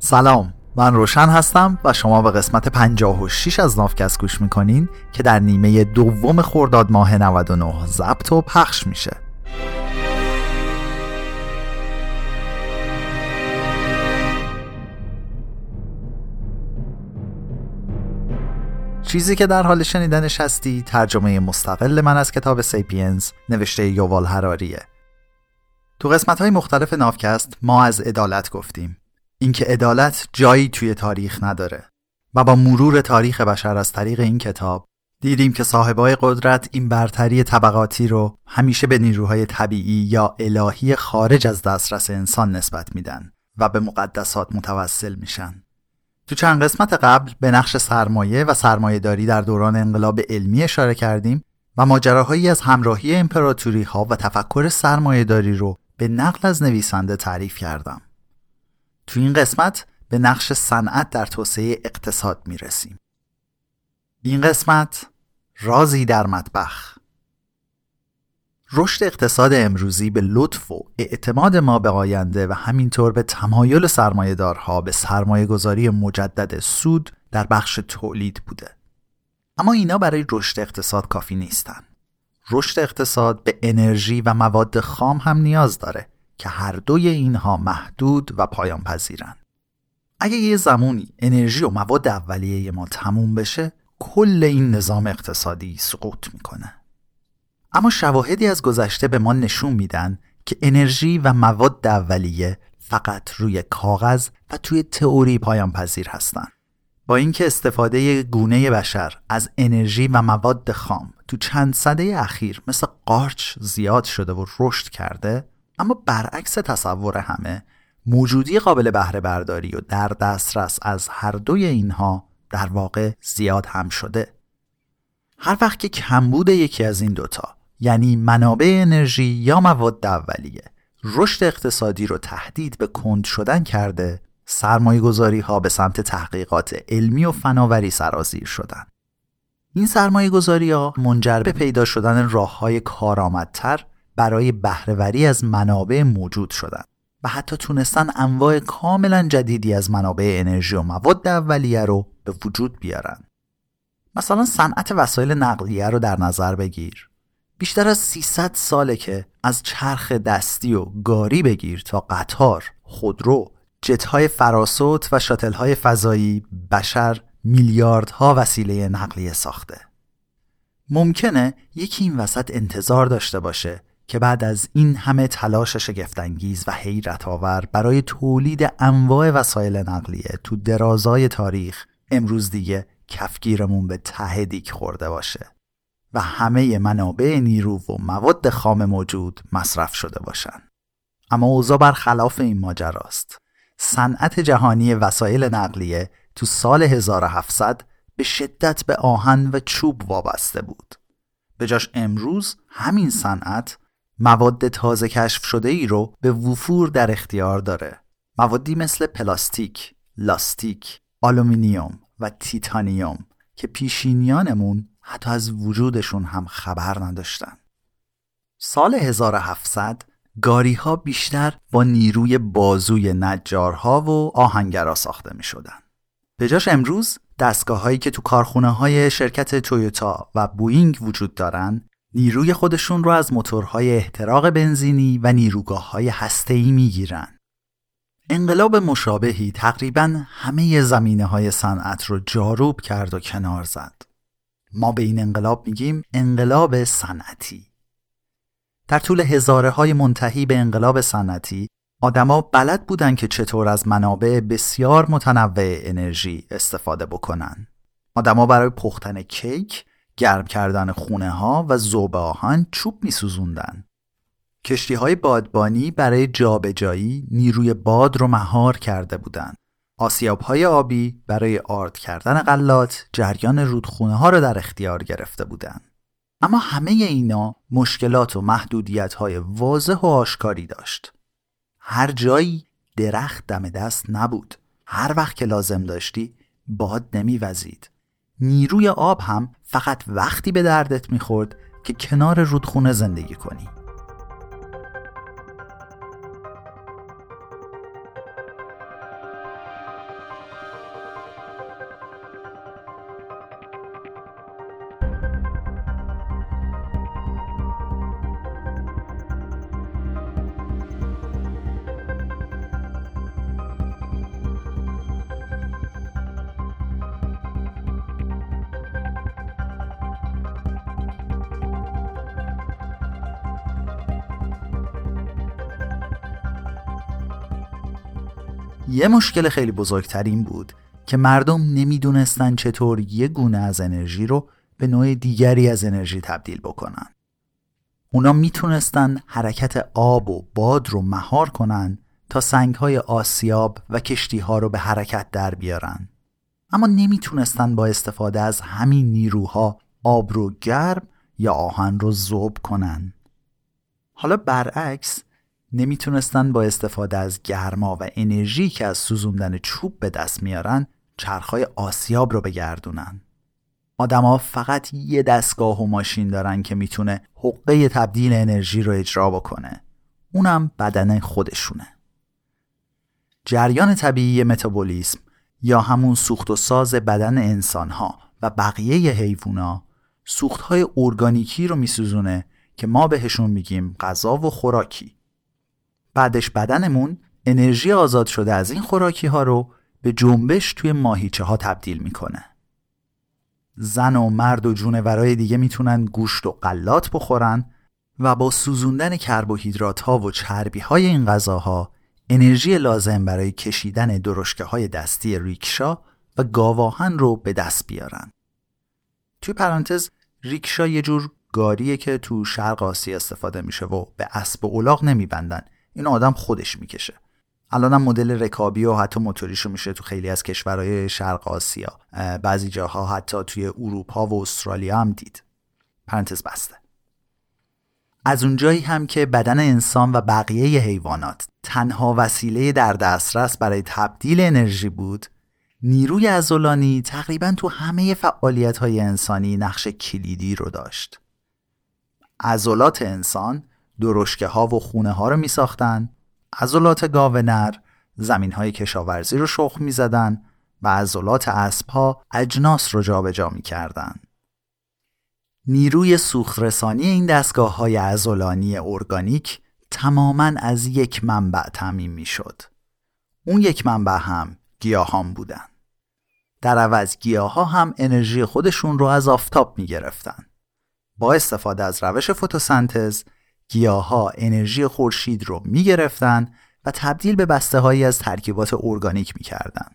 سلام. من روشن هستم و شما به قسمت 56 از نافکست گوش می‌کنین که در نیمه دوم خرداد ماه 99 ضبط و پخش میشه. چیزی که در حال شنیدنش هستی ترجمه مستقل من از کتاب سیپینز نوشته یووال هراریه تو قسمت های مختلف نافکست ما از عدالت گفتیم. اینکه عدالت جایی توی تاریخ نداره و با مرور تاریخ بشر از طریق این کتاب دیدیم که صاحبای قدرت این برتری طبقاتی رو همیشه به نیروهای طبیعی یا الهی خارج از دسترس انسان نسبت میدن و به مقدسات متوسل میشن تو چند قسمت قبل به نقش سرمایه و سرمایهداری در دوران انقلاب علمی اشاره کردیم و ماجراهایی از همراهی امپراتوری ها و تفکر سرمایهداری رو به نقل از نویسنده تعریف کردم. تو این قسمت به نقش صنعت در توسعه اقتصاد می رسیم. این قسمت رازی در مطبخ رشد اقتصاد امروزی به لطف و اعتماد ما به آینده و همینطور به تمایل سرمایهدارها به سرمایه گذاری مجدد سود در بخش تولید بوده. اما اینا برای رشد اقتصاد کافی نیستن. رشد اقتصاد به انرژی و مواد خام هم نیاز داره که هر دوی اینها محدود و پایان پذیرن. اگه یه زمانی انرژی و مواد اولیه ما تموم بشه کل این نظام اقتصادی سقوط می‌کنه. اما شواهدی از گذشته به ما نشون میدن که انرژی و مواد اولیه فقط روی کاغذ و توی تئوری پایان پذیر هستند. با اینکه استفاده گونه بشر از انرژی و مواد خام تو چند صده اخیر مثل قارچ زیاد شده و رشد کرده اما برعکس تصور همه موجودی قابل بهره برداری و در دسترس از هر دوی اینها در واقع زیاد هم شده. هر وقت که کمبود یکی از این دوتا یعنی منابع انرژی یا مواد اولیه رشد اقتصادی رو تهدید به کند شدن کرده سرمایه گذاری ها به سمت تحقیقات علمی و فناوری سرازیر شدن. این سرمایه گذاری ها منجر به پیدا شدن راه های کارآمدتر برای بهرهوری از منابع موجود شدن و حتی تونستن انواع کاملا جدیدی از منابع انرژی و مواد اولیه رو به وجود بیارن مثلا صنعت وسایل نقلیه رو در نظر بگیر بیشتر از 300 ساله که از چرخ دستی و گاری بگیر تا قطار، خودرو، جتهای فراسوت و شاتلهای فضایی بشر میلیاردها وسیله نقلیه ساخته. ممکنه یکی این وسط انتظار داشته باشه که بعد از این همه تلاش شگفتانگیز و حیرت آور برای تولید انواع وسایل نقلیه تو درازای تاریخ امروز دیگه کفگیرمون به ته دیک خورده باشه. و همه منابع نیرو و مواد خام موجود مصرف شده باشند. اما اوضاع برخلاف این ماجراست. صنعت جهانی وسایل نقلیه تو سال 1700 به شدت به آهن و چوب وابسته بود. به جاش امروز همین صنعت مواد تازه کشف شده ای رو به وفور در اختیار داره. موادی مثل پلاستیک، لاستیک، آلومینیوم و تیتانیوم که پیشینیانمون حتی از وجودشون هم خبر نداشتن سال 1700 گاری ها بیشتر با نیروی بازوی نجارها و آهنگرا ساخته می شدن. به جاش امروز دستگاه هایی که تو کارخونه های شرکت تویوتا و بوینگ وجود دارن نیروی خودشون رو از موتورهای احتراق بنزینی و نیروگاه های هسته‌ای می‌گیرن. انقلاب مشابهی تقریبا همه زمینه های صنعت رو جاروب کرد و کنار زد. ما به این انقلاب میگیم انقلاب صنعتی در طول هزاره های منتهی به انقلاب صنعتی آدما بلد بودن که چطور از منابع بسیار متنوع انرژی استفاده بکنن آدما برای پختن کیک گرم کردن خونه ها و زوب آهن چوب می سوزوندن. کشتی های بادبانی برای جابجایی نیروی باد رو مهار کرده بودند. آسیاب های آبی برای آرد کردن غلات جریان رودخونه ها را در اختیار گرفته بودند. اما همه اینا مشکلات و محدودیت های واضح و آشکاری داشت. هر جایی درخت دم دست نبود. هر وقت که لازم داشتی باد نمیوزید. نیروی آب هم فقط وقتی به دردت می‌خورد که کنار رودخونه زندگی کنی. یه مشکل خیلی بزرگتر این بود که مردم نمی‌دونستن چطور یه گونه از انرژی رو به نوع دیگری از انرژی تبدیل بکنن. اونا می‌تونستن حرکت آب و باد رو مهار کنن تا سنگهای آسیاب و کشتی ها رو به حرکت در بیارن. اما نمی‌تونستن با استفاده از همین نیروها آب رو گرم یا آهن رو ذوب کنن. حالا برعکس نمی‌تونستن با استفاده از گرما و انرژی که از سوزوندن چوب به دست میارن چرخهای آسیاب رو بگردونن. آدما فقط یه دستگاه و ماشین دارن که می‌تونه حقه تبدیل انرژی رو اجرا بکنه. اونم بدن خودشونه. جریان طبیعی متابولیسم یا همون سوخت و ساز بدن انسانها و بقیه حیوونا سوختهای ارگانیکی رو میسوزونه که ما بهشون میگیم غذا و خوراکی. بعدش بدنمون انرژی آزاد شده از این خوراکی ها رو به جنبش توی ماهیچه ها تبدیل می‌کنه. زن و مرد و جونورای دیگه می‌تونن گوشت و غلات بخورن و با سوزوندن کربوهیدرات ها و چربی های این غذاها انرژی لازم برای کشیدن درشکه های دستی ریکشا و گاواهن رو به دست بیارن. توی پرانتز ریکشا یه جور گاریه که تو شرق آسیا استفاده میشه و به اسب و الاغ نمیبندن این آدم خودش می‌کشه. الانم مدل رکابی و حتی موتوریشو میشه تو خیلی از کشورهای شرق آسیا. بعضی جاها حتی توی اروپا و استرالیا هم دید. پرانتز بسته. از اونجایی هم که بدن انسان و بقیه حیوانات تنها وسیله در دسترس برای تبدیل انرژی بود نیروی ازولانی تقریبا تو همه فعالیت های انسانی نقش کلیدی رو داشت. عضلات انسان درشکه ها و خونه ها رو می ساختن عضلات گاو نر زمین های کشاورزی رو شخم می زدن و عضلات اسب ها اجناس رو جابجا می کردن. نیروی سوخترسانی این دستگاه های عضلانی ارگانیک تماما از یک منبع تعمین می شد. اون یک منبع هم گیاهان بودن. در عوض گیاه ها هم انرژی خودشون رو از آفتاب می گرفتن. با استفاده از روش فتوسنتز گیاها انرژی خورشید رو می گرفتن و تبدیل به بسته هایی از ترکیبات ارگانیک می کردن.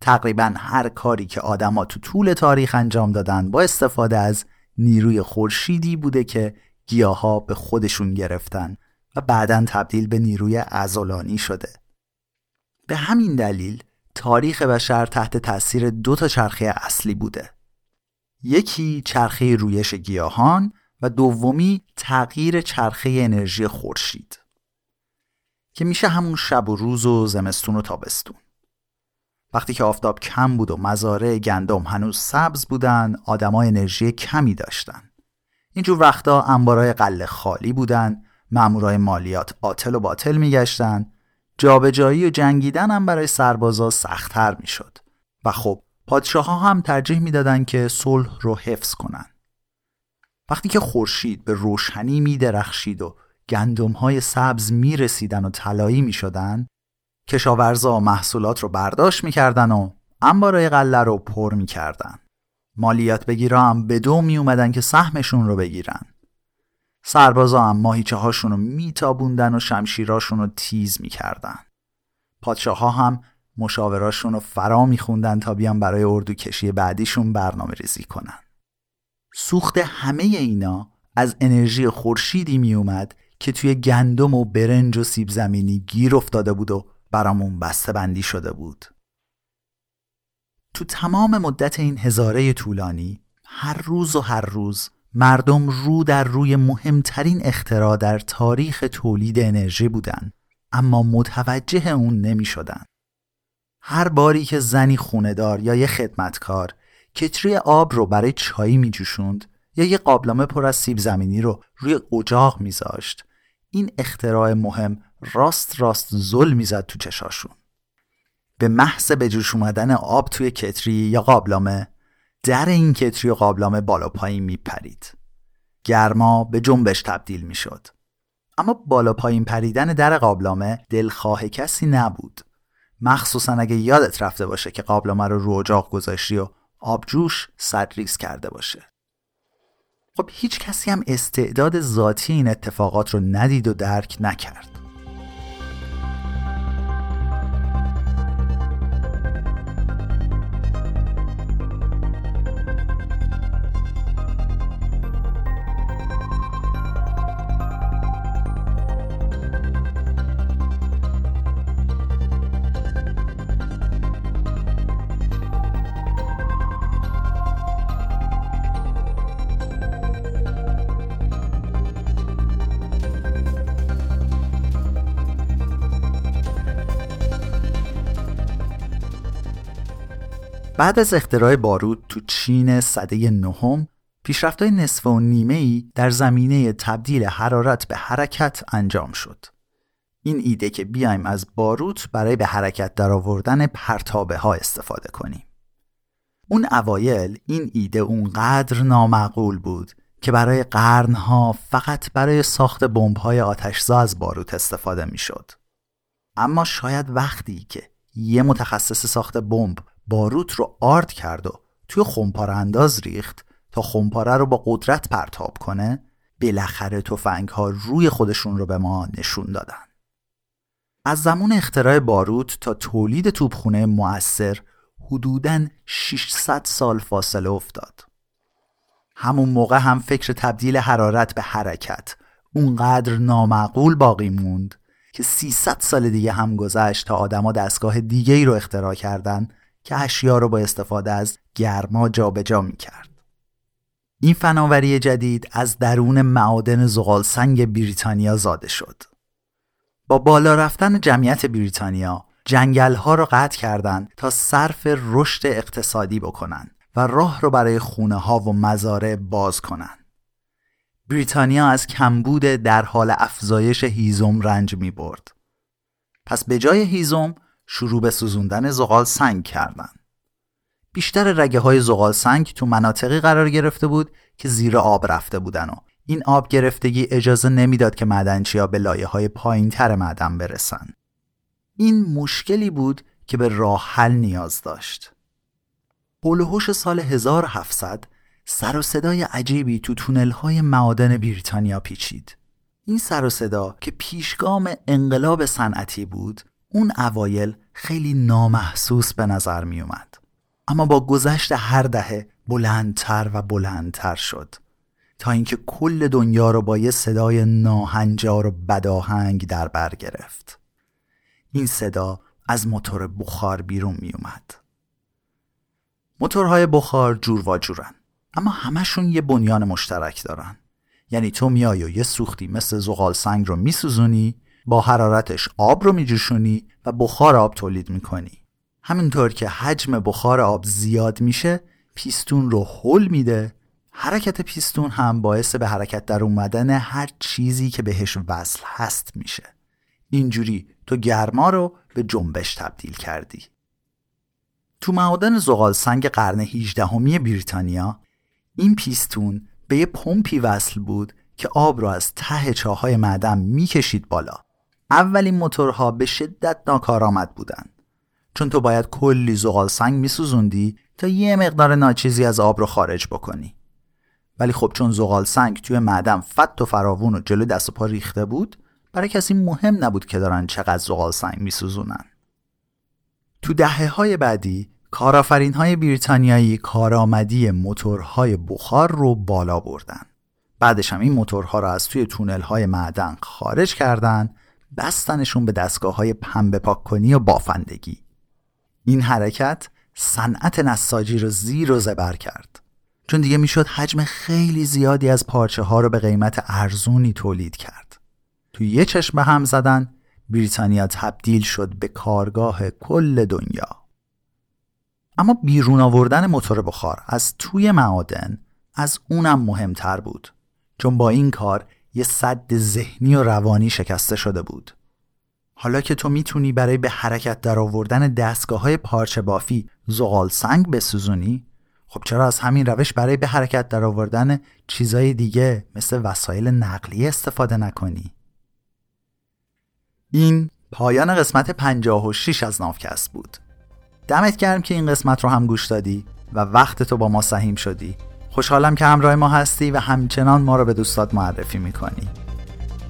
تقریبا هر کاری که آدما تو طول تاریخ انجام دادن با استفاده از نیروی خورشیدی بوده که گیاها به خودشون گرفتن و بعدا تبدیل به نیروی ازولانی شده. به همین دلیل تاریخ بشر تحت تاثیر دو تا چرخه اصلی بوده. یکی چرخه رویش گیاهان و دومی تغییر چرخه انرژی خورشید که میشه همون شب و روز و زمستون و تابستون. وقتی که آفتاب کم بود و مزارع گندم هنوز سبز بودن آدما انرژی کمی داشتن. اینجور وقتا انبارای قله خالی بودن مامورای مالیات آتل و باطل میگشتن. جابجایی و جنگیدن هم برای سربازا سختتر می‌شد. و خب پادشاه ها هم ترجیح می‌دادند که صلح رو حفظ کنن. وقتی که خورشید به روشنی می درخشید و گندم های سبز می رسیدن و طلایی می شدن کشاورزا محصولات رو برداشت می کردن و انبارای قله رو پر می کردن. مالیات بگیرا هم به دو می اومدن که سهمشون رو بگیرن. سربازا هم ماهیچه هاشون رو می تابوندن و شمشیراشون رو تیز می کردن. پادشاه ها هم مشاوراشون رو فرا می خوندن تا بیان برای اردو کشی بعدیشون برنامه ریزی کنن. سوخت همه اینا از انرژی خورشیدی می اومد که توی گندم و برنج و سیب زمینی گیر افتاده بود و برامون بسته بندی شده بود. تو تمام مدت این هزاره طولانی هر روز و هر روز مردم رو در روی مهمترین اختراع در تاریخ تولید انرژی بودن اما متوجه اون نمی شدن. هر باری که زنی خوندار یا یه خدمتکار کتری آب رو برای چایی میجوشوند. یا یه قابلمه پر از سیب زمینی رو روی اجاق میذاشت. این اختراع مهم راست راست زل می‌زد تو چشاشون. به محض به جوش اومدن آب توی کتری یا قابلمه در این کتری و قابلمه بالا پایین میپرید. گرما به جنبش تبدیل می‌شد. اما بالا پایین پریدن در قابلمه دلخواه کسی نبود. مخصوصا اگه یادت رفته باشه که قابلمه رو رو اجاق گذاشتی و آبجوش سدریز کرده باشه. خب هیچ کسی هم استعداد ذاتی این اتفاقات رو ندید و درک نکرد. بعد از اختراع بارود تو چین صده نهم پیشرفت‌های نصف و نیمه ای در زمینه تبدیل حرارت به حرکت انجام شد. این ایده که بیایم از باروت برای به حرکت درآوردن پرتابه ها استفاده کنیم. اون اوایل این ایده اونقدر نامعقول بود که برای قرنها فقط برای ساخت بمب‌های آتشزا از باروت استفاده می‌شد. اما شاید وقتی که یه متخصص ساخت بمب باروت رو آرد کرد و توی خمپاره انداز ریخت تا خمپاره رو با قدرت پرتاب کنه. بالاخره تفنگ ها روی خودشون رو به ما نشون دادن. از زمان اختراع باروت تا تولید توپخونه مؤثر حدوداً 600 سال فاصله افتاد. همون موقع هم فکر تبدیل حرارت به حرکت اونقدر نامعقول باقی موند که 300 سال دیگه هم گذشت تا آدما دستگاه دیگه ای رو اختراع کردن که اشیا رو با استفاده از گرما جابجا می‌کرد. این فناوری جدید از درون معادن زغال سنگ بریتانیا زاده شد. با بالا رفتن جمعیت بریتانیا جنگل ها رو قطع کردند تا صرف رشد اقتصادی بکنن و راه رو برای خونه ها و مزارع باز کنن. بریتانیا از کمبود در حال افزایش هیزم رنج می برد. پس به جای هیزم شروع به سوزوندن زغال سنگ کردند. بیشتر رگه های زغال سنگ تو مناطقی قرار گرفته بود که زیر آب رفته بودن و این آب گرفتگی اجازه نمی‌داد که معدنچیا به لایه های پایین تر معدن برسن. این مشکلی بود که به راه حل نیاز داشت. هولوهوش سال 1700 سر و صدای عجیبی تو تونل های معادن بریتانیا پیچید. این سر و صدا که پیشگام انقلاب صنعتی بود اون اوایل خیلی نامحسوس به نظر می اومد. اما با گذشت هر دهه بلندتر و بلندتر شد تا اینکه کل دنیا رو با یه صدای ناهنجار و بداهنگ در بر گرفت. این صدا از موتور بخار بیرون می اومد. موتورهای بخار جور و جورن اما همشون یه بنیان مشترک دارن. یعنی تو میای و یه سوختی مثل زغال سنگ رو میسوزونی با حرارتش آب رو میجوشونی و بخار آب تولید می‌کنی. همینطور که حجم بخار آب زیاد میشه پیستون رو حل میده. حرکت پیستون هم باعث به حرکت در اومدن هر چیزی که بهش وصل هست میشه. اینجوری تو گرما رو به جنبش تبدیل کردی. تو معادن زغال سنگ قرن 18 بریتانیا این پیستون به یه پمپی وصل بود که آب رو از ته چاهای معدن می‌کشید بالا. اولین موتورها به شدت ناکارآمد بودند. چون تو باید کلی زغال سنگ میسوزوندی تا یه مقدار ناچیزی از آب رو خارج بکنی. ولی خب چون زغال سنگ توی معدن فت و فراوون و جلو دست و پا ریخته بود برای کسی مهم نبود که دارن چقدر زغال سنگ میسوزونن. تو دهه های بعدی کارآفرین های بریتانیایی کارآمدی موتورهای بخار رو بالا بردن. بعدش هم این موتورها رو از توی تونل های معدن خارج کردن بستنشون به دستگاه های پنبه پاک کنی و بافندگی. این حرکت صنعت نساجی رو زیر و زبر کرد. چون دیگه می‌شد حجم خیلی زیادی از پارچه ها رو به قیمت ارزونی تولید کرد. تو یه چشم هم زدن بریتانیا تبدیل شد به کارگاه کل دنیا. اما بیرون آوردن موتور بخار از توی معادن از اونم مهمتر بود. چون با این کار یه صد ذهنی و روانی شکسته شده بود. حالا که تو می‌تونی برای به حرکت در آوردن دستگاه های پارچه بافی زغال سنگ بسوزونی خب چرا از همین روش برای به حرکت در آوردن چیزای دیگه مثل وسایل نقلی استفاده نکنی؟ این پایان قسمت 56 از نافکست بود. دمت گرم که این قسمت رو هم گوش دادی و وقت تو با ما سهیم شدی. خوشحالم که همراه ما هستی و همچنان ما رو به دوستات معرفی می‌کنی.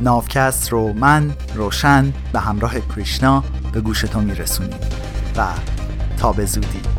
نافکست رو من روشن به همراه کریشنا به گوش تو میرسونیم. و تا به زودی.